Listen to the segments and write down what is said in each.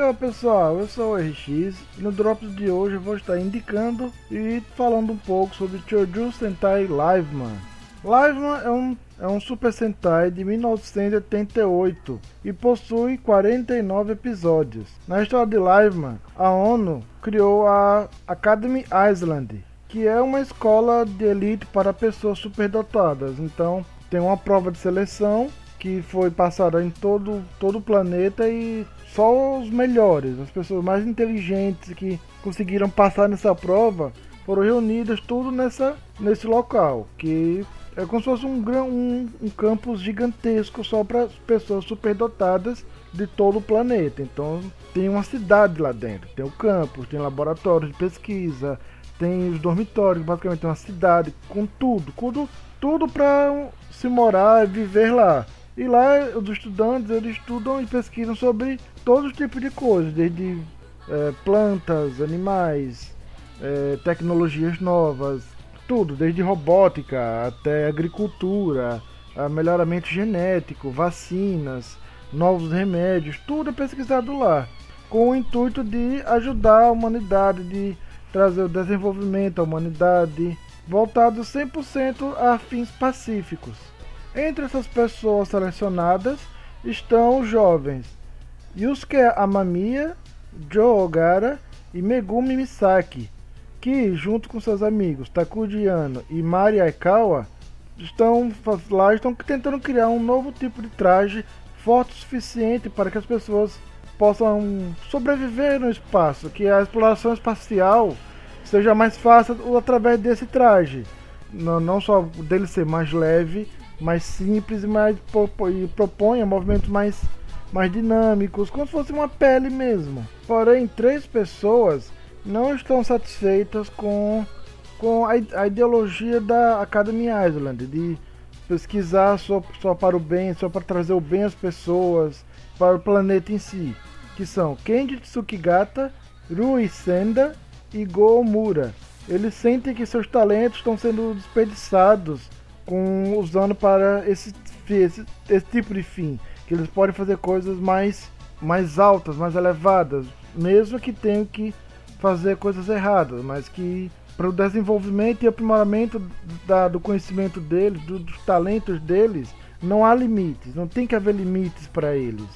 E pessoal, eu sou o RX e no Drops de hoje eu vou estar indicando e falando um pouco sobre Choju Sentai Liveman. Liveman é um, é um Super Sentai de 1988 e possui 49 episódios. Na história de Liveman, a ONU criou a Academy Island, que é uma escola de elite para pessoas superdotadas. Então, tem uma prova de seleção que foi passada em todo, todo o planeta e só os melhores, as pessoas mais inteligentes que conseguiram passar nessa prova foram reunidas tudo nessa, nesse local, que é como se fosse um, um, um campus gigantesco só para pessoas superdotadas de todo o planeta. Então tem uma cidade lá dentro, tem o campus, tem laboratórios de pesquisa, tem os dormitórios, basicamente uma cidade com tudo, tudo, tudo para se morar e viver lá. E lá os estudantes eles estudam e pesquisam sobre todos os tipos de coisas, desde é, plantas, animais, é, tecnologias novas, tudo, desde robótica até agricultura, melhoramento genético, vacinas, novos remédios, tudo é pesquisado lá, com o intuito de ajudar a humanidade, de trazer o desenvolvimento à humanidade, voltado 100% a fins pacíficos. Entre essas pessoas selecionadas estão os jovens Yusuke Amamiya, Joe Ogara e Megumi Misaki, que, junto com seus amigos Takuji Yano e Mari Aikawa, estão lá estão tentando criar um novo tipo de traje forte o suficiente para que as pessoas possam sobreviver no espaço, que a exploração espacial seja mais fácil através desse traje. Não, não só dele ser mais leve, mais simples e, mais, e proponha movimentos mais, mais dinâmicos, como se fosse uma pele mesmo. Porém, três pessoas não estão satisfeitas com, com a, a ideologia da Academy Island, de pesquisar só, só para o bem, só para trazer o bem às pessoas, para o planeta em si, que são Kenji Tsukigata, Rui Senda e Go Mura. Eles sentem que seus talentos estão sendo desperdiçados com usando para esse, esse, esse tipo de fim, que eles podem fazer coisas mais mais altas, mais elevadas, mesmo que tenham que fazer coisas erradas, mas que para o desenvolvimento e aprimoramento da, do conhecimento deles, do, dos talentos deles, não há limites, não tem que haver limites para eles.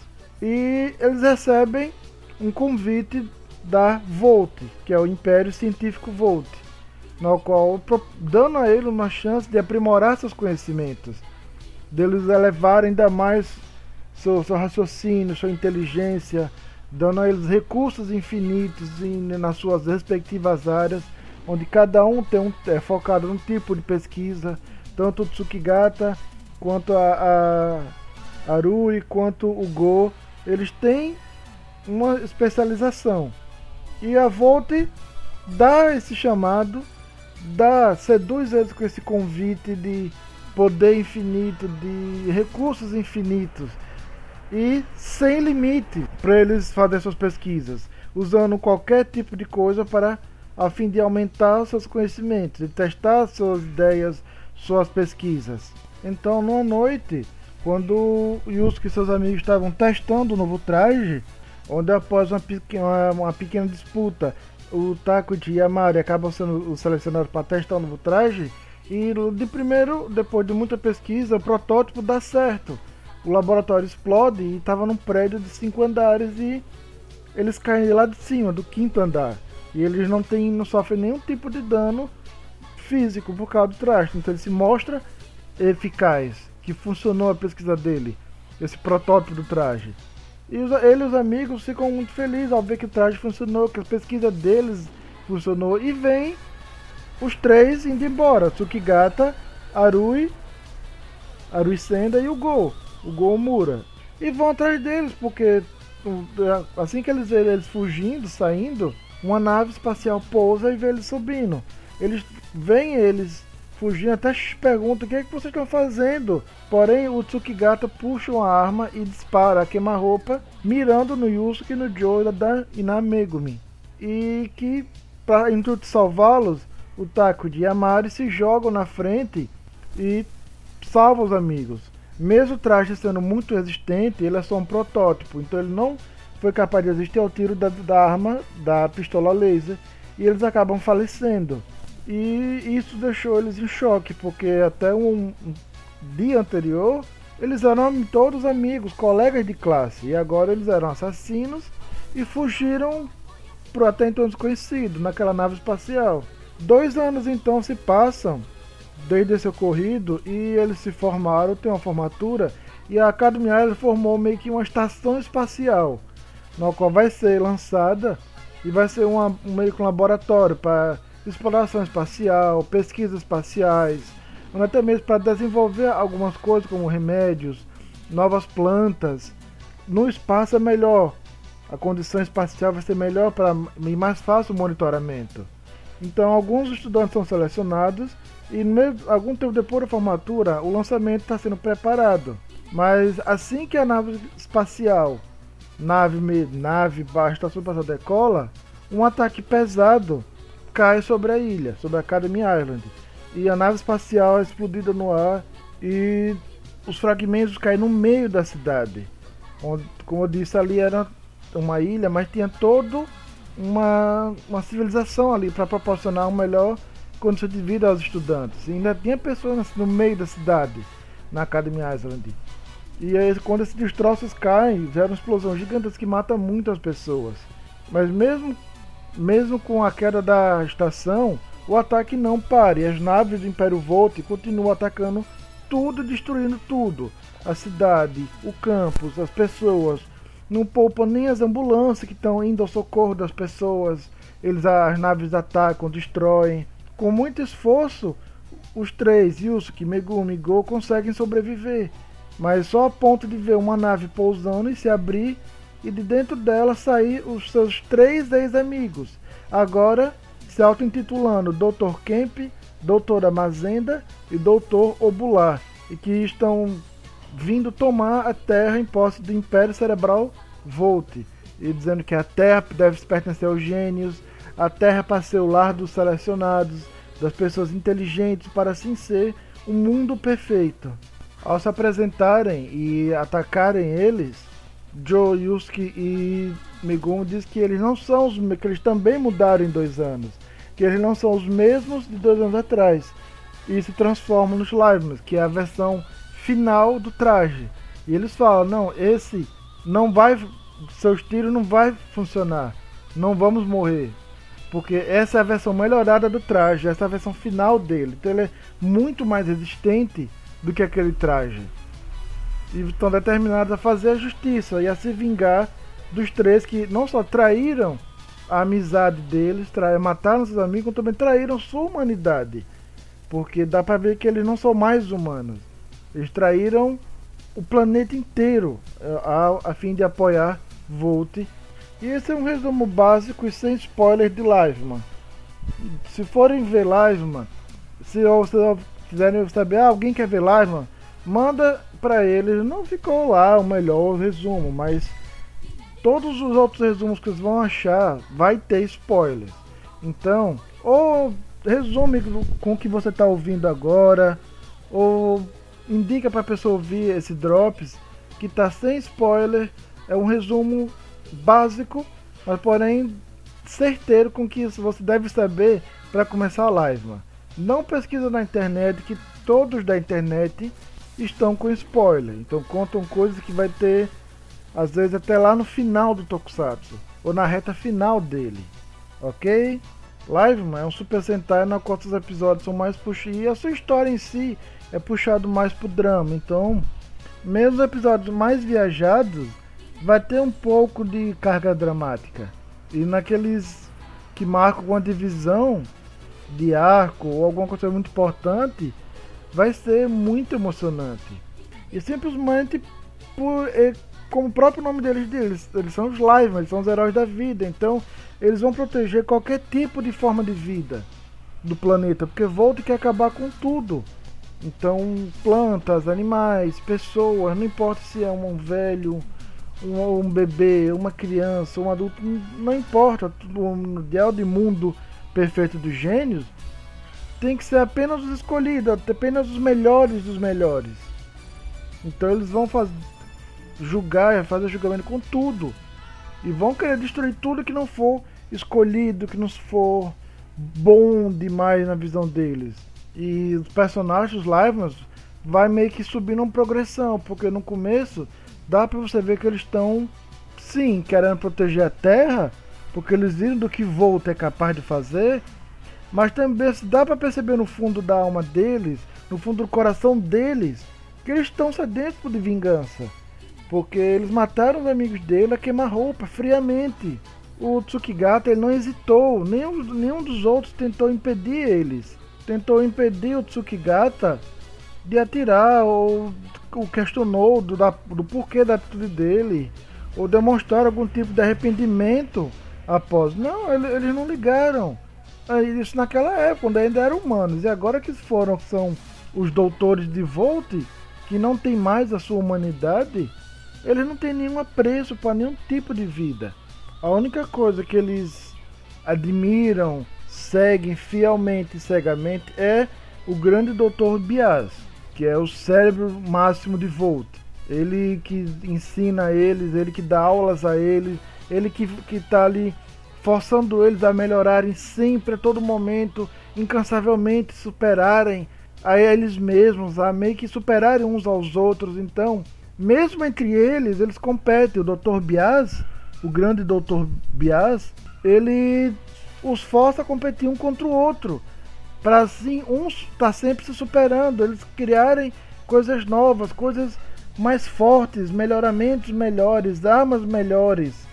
E eles recebem um convite da Volt, que é o Império Científico Volt, no qual dando a ele uma chance de aprimorar seus conhecimentos, deles elevar ainda mais seu, seu raciocínio, sua inteligência, dando a eles recursos infinitos em, nas suas respectivas áreas, onde cada um tem um, é focado num tipo de pesquisa, tanto o Tsukigata quanto a, a Arui quanto o Go, eles têm uma especialização. E a Volte dá esse chamado, dá, seduz eles com esse convite de poder infinito, de recursos infinitos e sem limite para eles fazerem suas pesquisas, usando qualquer tipo de coisa para a fim de aumentar seus conhecimentos, de testar suas ideias, suas pesquisas. Então, numa noite, quando Yusuke e seus amigos estavam testando o novo traje, onde após uma pequena, uma pequena disputa, o Taco de Yamari acaba sendo selecionado para testar o novo traje, e de primeiro, depois de muita pesquisa, o protótipo dá certo o laboratório explode e estava num prédio de cinco andares e eles caem lá de cima, do quinto andar. E eles não têm, não sofrem nenhum tipo de dano físico por causa do traje. Então ele se mostra eficaz, que funcionou a pesquisa dele, esse protótipo do traje. E os, ele e os amigos ficam muito felizes ao ver que o traje funcionou, que a pesquisa deles funcionou. E vem os três indo embora: Tsukigata, Arui, Arui Senda e o Go o Gomura. E vão atrás deles, porque assim que eles verem eles fugindo, saindo, uma nave espacial pousa e vê eles subindo. Eles veem eles fugindo, até perguntam o que é que vocês estão fazendo. Porém, o Tsukigata puxa uma arma e dispara a queima-roupa, mirando no Yusuke, no Joe e na Megumi. E que, para intuito salvá-los, o Taco de Yamari se jogam na frente e salva os amigos. Mesmo o traje sendo muito resistente, ele é só um protótipo, então ele não foi capaz de resistir ao tiro da, da arma da pistola laser e eles acabam falecendo. E isso deixou eles em choque, porque até um, um dia anterior eles eram todos amigos, colegas de classe, e agora eles eram assassinos e fugiram para até então desconhecido naquela nave espacial. Dois anos então se passam desde esse ocorrido e eles se formaram, tem uma formatura e a Academia formou meio que uma estação espacial, na qual vai ser lançada e vai ser uma, um meio que um laboratório para exploração espacial, pesquisas espaciais, até mesmo para desenvolver algumas coisas como remédios, novas plantas. No espaço é melhor, a condição espacial vai ser melhor para e mais fácil o monitoramento. Então alguns estudantes são selecionados e mesmo, algum tempo depois da formatura o lançamento está sendo preparado. Mas assim que a nave espacial, nave, nave baixa, estação espacial decola, um ataque pesado cai sobre a ilha, sobre a Academy Island. E a nave espacial é explodida no ar e os fragmentos caem no meio da cidade. Onde, como eu disse, ali era uma ilha, mas tinha todo uma, uma civilização ali para proporcionar uma melhor condição de vida aos estudantes. E ainda tinha pessoas no meio da cidade, na Academy Island. E aí, quando esses destroços caem, gera uma explosão gigantesca que mata muitas pessoas. Mas mesmo, mesmo com a queda da estação, o ataque não para. E as naves do Império Volt continuam atacando tudo, destruindo tudo. A cidade, o campus, as pessoas. Não poupa nem as ambulâncias que estão indo ao socorro das pessoas. Eles, as naves atacam, destroem. Com muito esforço, os três, Yusuke, Megumi e Go, conseguem sobreviver mas só a ponto de ver uma nave pousando e se abrir e de dentro dela sair os seus três ex-amigos, agora se auto-intitulando Dr. Kemp, Doutora Mazenda e Doutor Obular, e que estão vindo tomar a Terra em posse do Império Cerebral Volt, e dizendo que a Terra deve pertencer aos gênios, a Terra para ser o lar dos selecionados, das pessoas inteligentes, para assim ser um mundo perfeito. Ao se apresentarem e atacarem eles, Joe, Yusuke e Megumi diz que eles não são os que eles também mudaram em dois anos, que eles não são os mesmos de dois anos atrás. E se transformam nos Livemas, que é a versão final do traje. E eles falam, não, esse não vai, seus tiros não vai funcionar, não vamos morrer, porque essa é a versão melhorada do traje, essa é a versão final dele, então ele é muito mais resistente do que aquele traje. E estão determinados a fazer a justiça e a se vingar dos três que não só traíram a amizade deles, mataram seus amigos, como também traíram sua humanidade. Porque dá pra ver que eles não são mais humanos. Eles traíram o planeta inteiro eh, a, a fim de apoiar Volt. E esse é um resumo básico e sem spoiler de Liveman. Se forem ver Liveman, se, se quiserem saber, ah, alguém quer ver live, mano, manda para eles. Não ficou lá o melhor resumo, mas todos os outros resumos que eles vão achar vai ter spoilers. Então, ou resume com o que você está ouvindo agora, ou indica para a pessoa ouvir esse drops que está sem spoiler. É um resumo básico, mas porém certeiro com que você deve saber para começar a live, mano. Não pesquisa na internet que todos da internet estão com spoiler. Então contam coisas que vai ter às vezes até lá no final do Tokusatsu ou na reta final dele. OK? Liveman é um Super Sentai na qual os episódios são mais puxados e a sua história em si é puxado mais pro drama. Então, mesmo os episódios mais viajados vai ter um pouco de carga dramática. E naqueles que marcam uma divisão, de arco ou alguma coisa muito importante, vai ser muito emocionante. E simplesmente por como o próprio nome deles diz, eles são os Live, eles são os heróis da vida, então eles vão proteger qualquer tipo de forma de vida do planeta, porque Volt quer acabar com tudo. Então, plantas, animais, pessoas, não importa se é um velho, um, um bebê, uma criança, um adulto, não importa, o ideal de mundo perfeito dos gênios, tem que ser apenas os escolhidos, apenas os melhores dos melhores. Então eles vão fazer julgar, fazer julgamento com tudo. E vão querer destruir tudo que não for escolhido, que não for bom demais na visão deles. E os personagens, os Livemans, vai meio que subindo uma progressão, porque no começo dá pra você ver que eles estão, sim, querendo proteger a Terra, porque eles viram do que Volt é capaz de fazer, mas também dá para perceber no fundo da alma deles, no fundo do coração deles, que eles estão sedentos de vingança. Porque eles mataram os amigos dele a queima-roupa, friamente. O Tsukigata ele não hesitou, nenhum, nenhum dos outros tentou impedir eles. Tentou impedir o Tsukigata de atirar, ou o questionou do, da, do porquê da atitude dele, ou demonstrar algum tipo de arrependimento após. Não, eles não ligaram. Isso naquela época, quando ainda eram humanos. E agora que foram, são os doutores de Volt, que não tem mais a sua humanidade, eles não têm nenhum apreço para nenhum tipo de vida. A única coisa que eles admiram, seguem fielmente e cegamente é o grande doutor Bias, que é o cérebro máximo de Volt. Ele que ensina a eles, ele que dá aulas a eles, ele que está ali forçando eles a melhorarem sempre, a todo momento, incansavelmente superarem a eles mesmos, a meio que superarem uns aos outros. Então, mesmo entre eles, eles competem. O Dr. Bias, o grande Dr. Bias, ele os força a competir um contra o outro. Para assim, uns estar tá sempre se superando, eles criarem coisas novas, coisas mais fortes, melhoramentos melhores, armas melhores.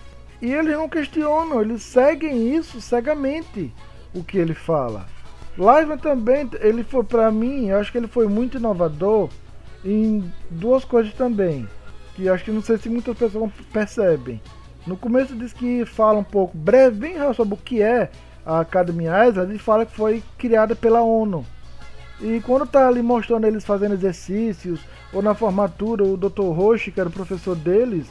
E eles não questionam, eles seguem isso cegamente o que ele fala. Live também, ele foi para mim, eu acho que ele foi muito inovador em duas coisas também, que acho que não sei se muitas pessoas percebem. No começo diz que fala um pouco, breve, bem sobre o que é a Academia Isaac, ele fala que foi criada pela ONU. E quando tá ali mostrando eles fazendo exercícios, ou na formatura, o Dr. Roche, que era o professor deles,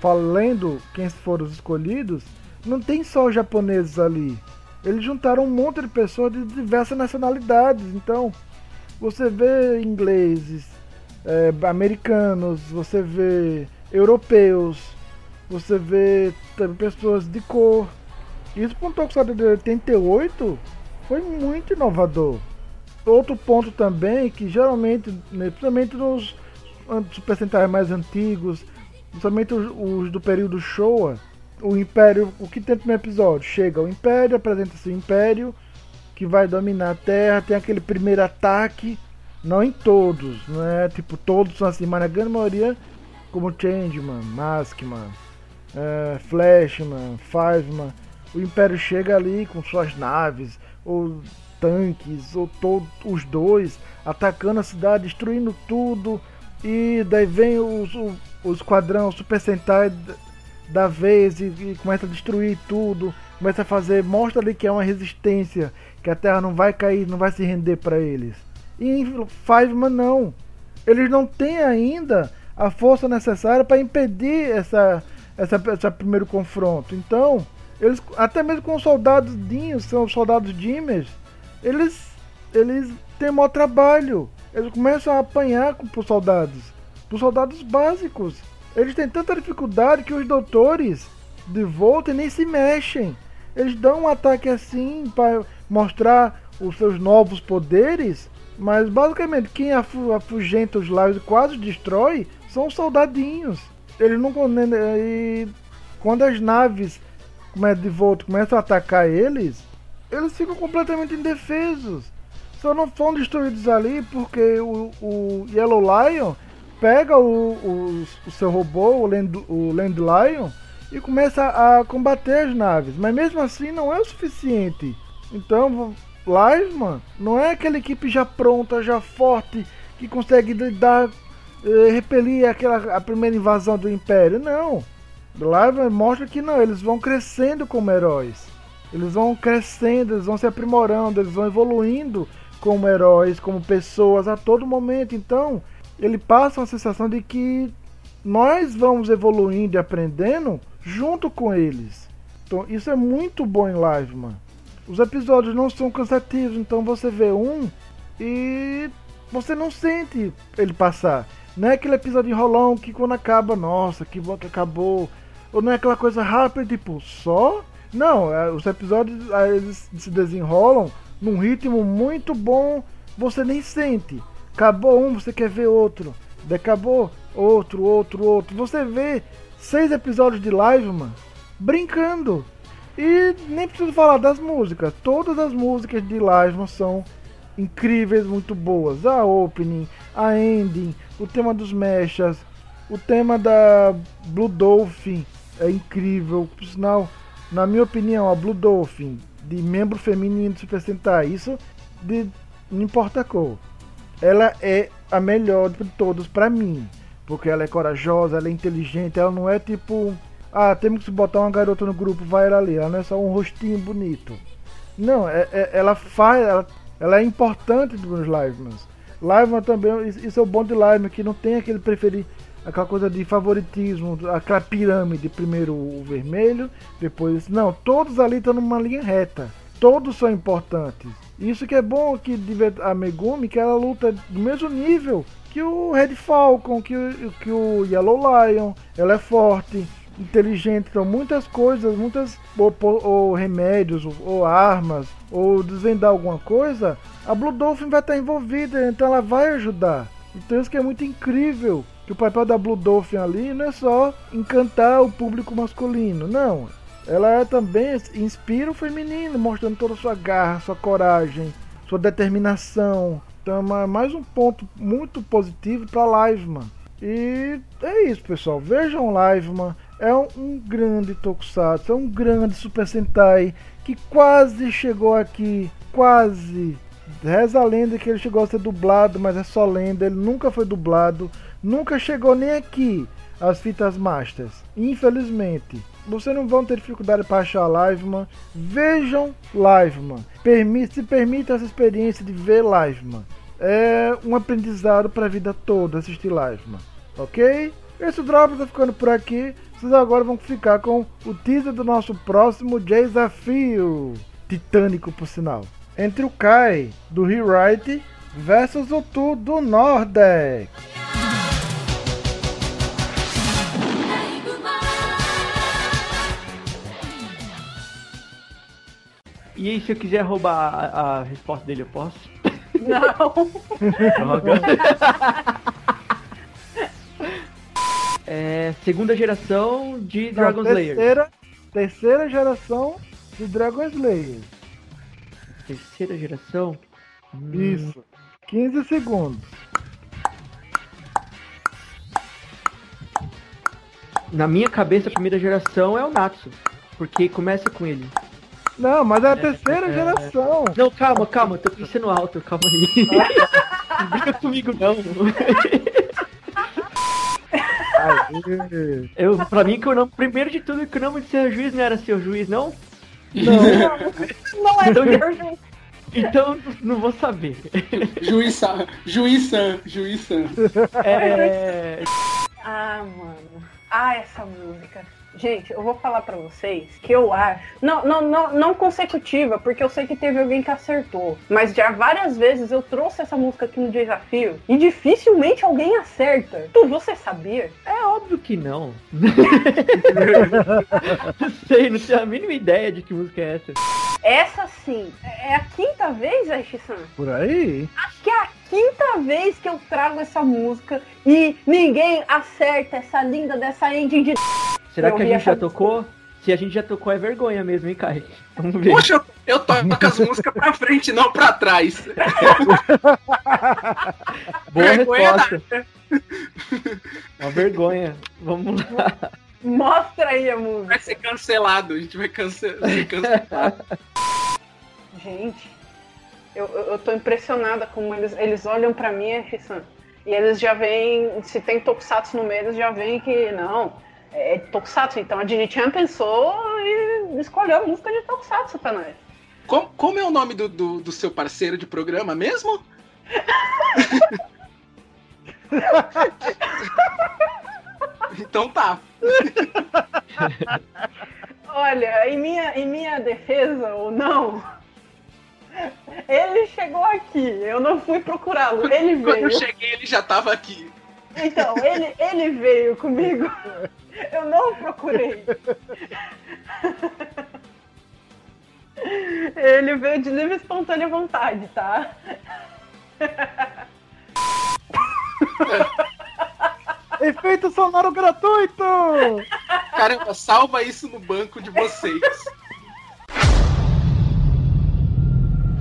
falando quem foram os escolhidos, não tem só os japoneses ali. Eles juntaram um monte de pessoas de diversas nacionalidades. Então, você vê ingleses, é, americanos, você vê europeus, você vê pessoas de cor. Isso para um Tokusatsu de 88 foi muito inovador. Outro ponto também que geralmente, né, principalmente nos Super Sentai mais antigos, principalmente os, os, do período Showa, o Império, o que tem no episódio? Chega o Império, apresenta-se o Império, que vai dominar a Terra, tem aquele primeiro ataque, não em todos, não é tipo todos são assim, mas na grande maioria, como Changeman, Maskman, é, Flashman, Fiveman, o Império chega ali com suas naves, ou tanques, ou todos os dois, atacando a cidade, destruindo tudo, e daí vem os, o esquadrão Super Sentai da vez e, e, começa a destruir tudo, começa a fazer, mostra ali que é uma resistência, que a Terra não vai cair, não vai se render para eles. E em Fiveman não. Eles não têm ainda a força necessária para impedir essa, essa, esse primeiro confronto. Então, eles até mesmo com os soldados Dinhos, são os soldados Dimmers, eles eles têm maior trabalho. Eles começam a apanhar para os soldados, para os soldados básicos. Eles têm tanta dificuldade que os doutores de volta nem se mexem. Eles dão um ataque assim para mostrar os seus novos poderes, mas basicamente quem afugenta os lares e quase destrói são os soldadinhos. Eles não e quando as naves de volta começam a atacar eles, eles ficam completamente indefesos. Só não foram destruídos ali porque o, o Yellow Lion pega o, o, o seu robô, o Land, o Land Lion, e começa a combater as naves. Mas mesmo assim não é o suficiente. Então, Liveman não é aquela equipe já pronta, já forte, que consegue dar, eh, repelir aquela, a primeira invasão do Império. Não. Liveman mostra que não, eles vão crescendo como heróis. Eles vão crescendo, eles vão se aprimorando, eles vão evoluindo como heróis, como pessoas a todo momento. Então, ele passa uma sensação de que nós vamos evoluindo e aprendendo junto com eles. Então, isso é muito bom em live, mano. Os episódios não são cansativos, então você vê um e você não sente ele passar. Não é aquele episódio enrolão que quando acaba, nossa, que bom que acabou. ou não é aquela coisa rápida, tipo, só. Não, é, os episódios eles se desenrolam num ritmo muito bom, você nem sente. Acabou um, você quer ver outro. Acabou outro, outro, outro. Você vê seis episódios de live, mano, brincando. E nem preciso falar das músicas. Todas as músicas de live são incríveis, muito boas. A opening, a ending, o tema dos mechas, o tema da Blue Dolphin é incrível. Por sinal, na minha opinião, a Blue Dolphin, de membro feminino de Super Sentai, isso de não importa a cor. Ela é a melhor de todos para mim. Porque ela é corajosa, ela é inteligente, ela não é tipo. Ah, temos que botar uma garota no grupo, vai ela ali. Ela não é só um rostinho bonito. Não, é, é, ela faz. Ela, ela é importante nos Livemans. Liveman também, isso é o bom de Liveman, que não tem aquele preferir aquela coisa de favoritismo, aquela pirâmide, primeiro o vermelho, depois. Não, todos ali estão numa linha reta. Todos são importantes. Isso que é bom ver a Megumi, que ela luta do mesmo nível que o Red Falcon, que, que o Yellow Lion. Ela é forte, inteligente, então muitas coisas, muitas ou, ou remédios, ou, ou, armas, ou desvendar alguma coisa, a Blue Dolphin vai estar envolvida, então ela vai ajudar. Então isso que é muito incrível, que o papel da Blue Dolphin ali não é só encantar o público masculino, não. Ela é também inspira o feminino, mostrando toda a sua garra, sua coragem, sua determinação, então é mais um ponto muito positivo para Liveman. E é isso, pessoal. Vejam Liveman. É um, um grande Tokusatsu, é um grande Super Sentai que quase chegou aqui, quase. Reza a lenda que ele chegou a ser dublado, mas é só lenda. Ele nunca foi dublado, nunca chegou nem aqui as fitas masters. Infelizmente, vocês não vão ter dificuldade para achar Liveman. Vejam Liveman. Permite, se permita essa experiência de ver Liveman. É um aprendizado para a vida toda assistir Liveman. Ok? Esse drop está ficando por aqui. Vocês agora vão ficar com o teaser do nosso próximo desafio. Titânico, por sinal. Entre o Kai, do Rewrite, versus o Tu, do Nordex. E aí, se eu quiser roubar a, a resposta dele, eu posso? Não! é, segunda geração de Não, Dragon Slayer. Terceira, terceira geração de Dragon Slayer. Terceira geração? Hum, Isso. 15 segundos. Na minha cabeça, a primeira geração é o Natsu. Porque começa com ele. Não, mas é a terceira é. geração. Não, calma, calma, eu tô pensando alto, calma aí. Não briga comigo, não. Eu, pra mim, que o nome, primeiro de tudo, que o nome de ser juiz não era seu juiz, não? Não, Não é Então, Jorge. Então, não vou saber. Juiz San, Juiz San, Juiz San. É. Ah, essa música. Gente, eu vou falar pra vocês que eu acho. Não, não, não, não consecutiva, porque eu sei que teve alguém que acertou. Mas já várias vezes eu trouxe essa música aqui no desafio e dificilmente alguém acerta. Tu, você sabia? É óbvio que não. não sei, não tenho a mínima ideia de que música é essa. Essa sim. É a quinta vez, Aishisan? por aí. Acho que é a quinta vez que eu trago essa música e ninguém acerta essa linda dessa ending de. Será Eu que a gente já tocou? Se a gente já tocou, é vergonha mesmo, hein, Kai? Vamos ver. Poxa, eu, eu toco as músicas pra frente, não pra trás. Boa vergonha resposta. Uma vergonha. Vamos lá. Mostra aí a música. Vai ser cancelado, a gente vai cance- ser cancelado. Gente, eu, eu, tô impressionada como eles, eles olham pra mim, Aishisan, e eles já veem, se tem Tokusatsu no meio, eles já veem que não, é Tokusatsu. Então a Dini-chan pensou e escolheu a música de Tokusatsu pra nós. Como, como é o nome do, do, do seu parceiro de programa mesmo? então tá. Olha, em minha, em minha defesa ou não, ele chegou aqui, eu não fui procurá-lo, ele Quando eu veio. cheguei, ele já tava aqui. Então, ele, ele veio comigo. Eu não procurei. Ele veio de livre e espontânea vontade, tá? Efeito sonoro gratuito! Caramba, salva isso no banco de vocês.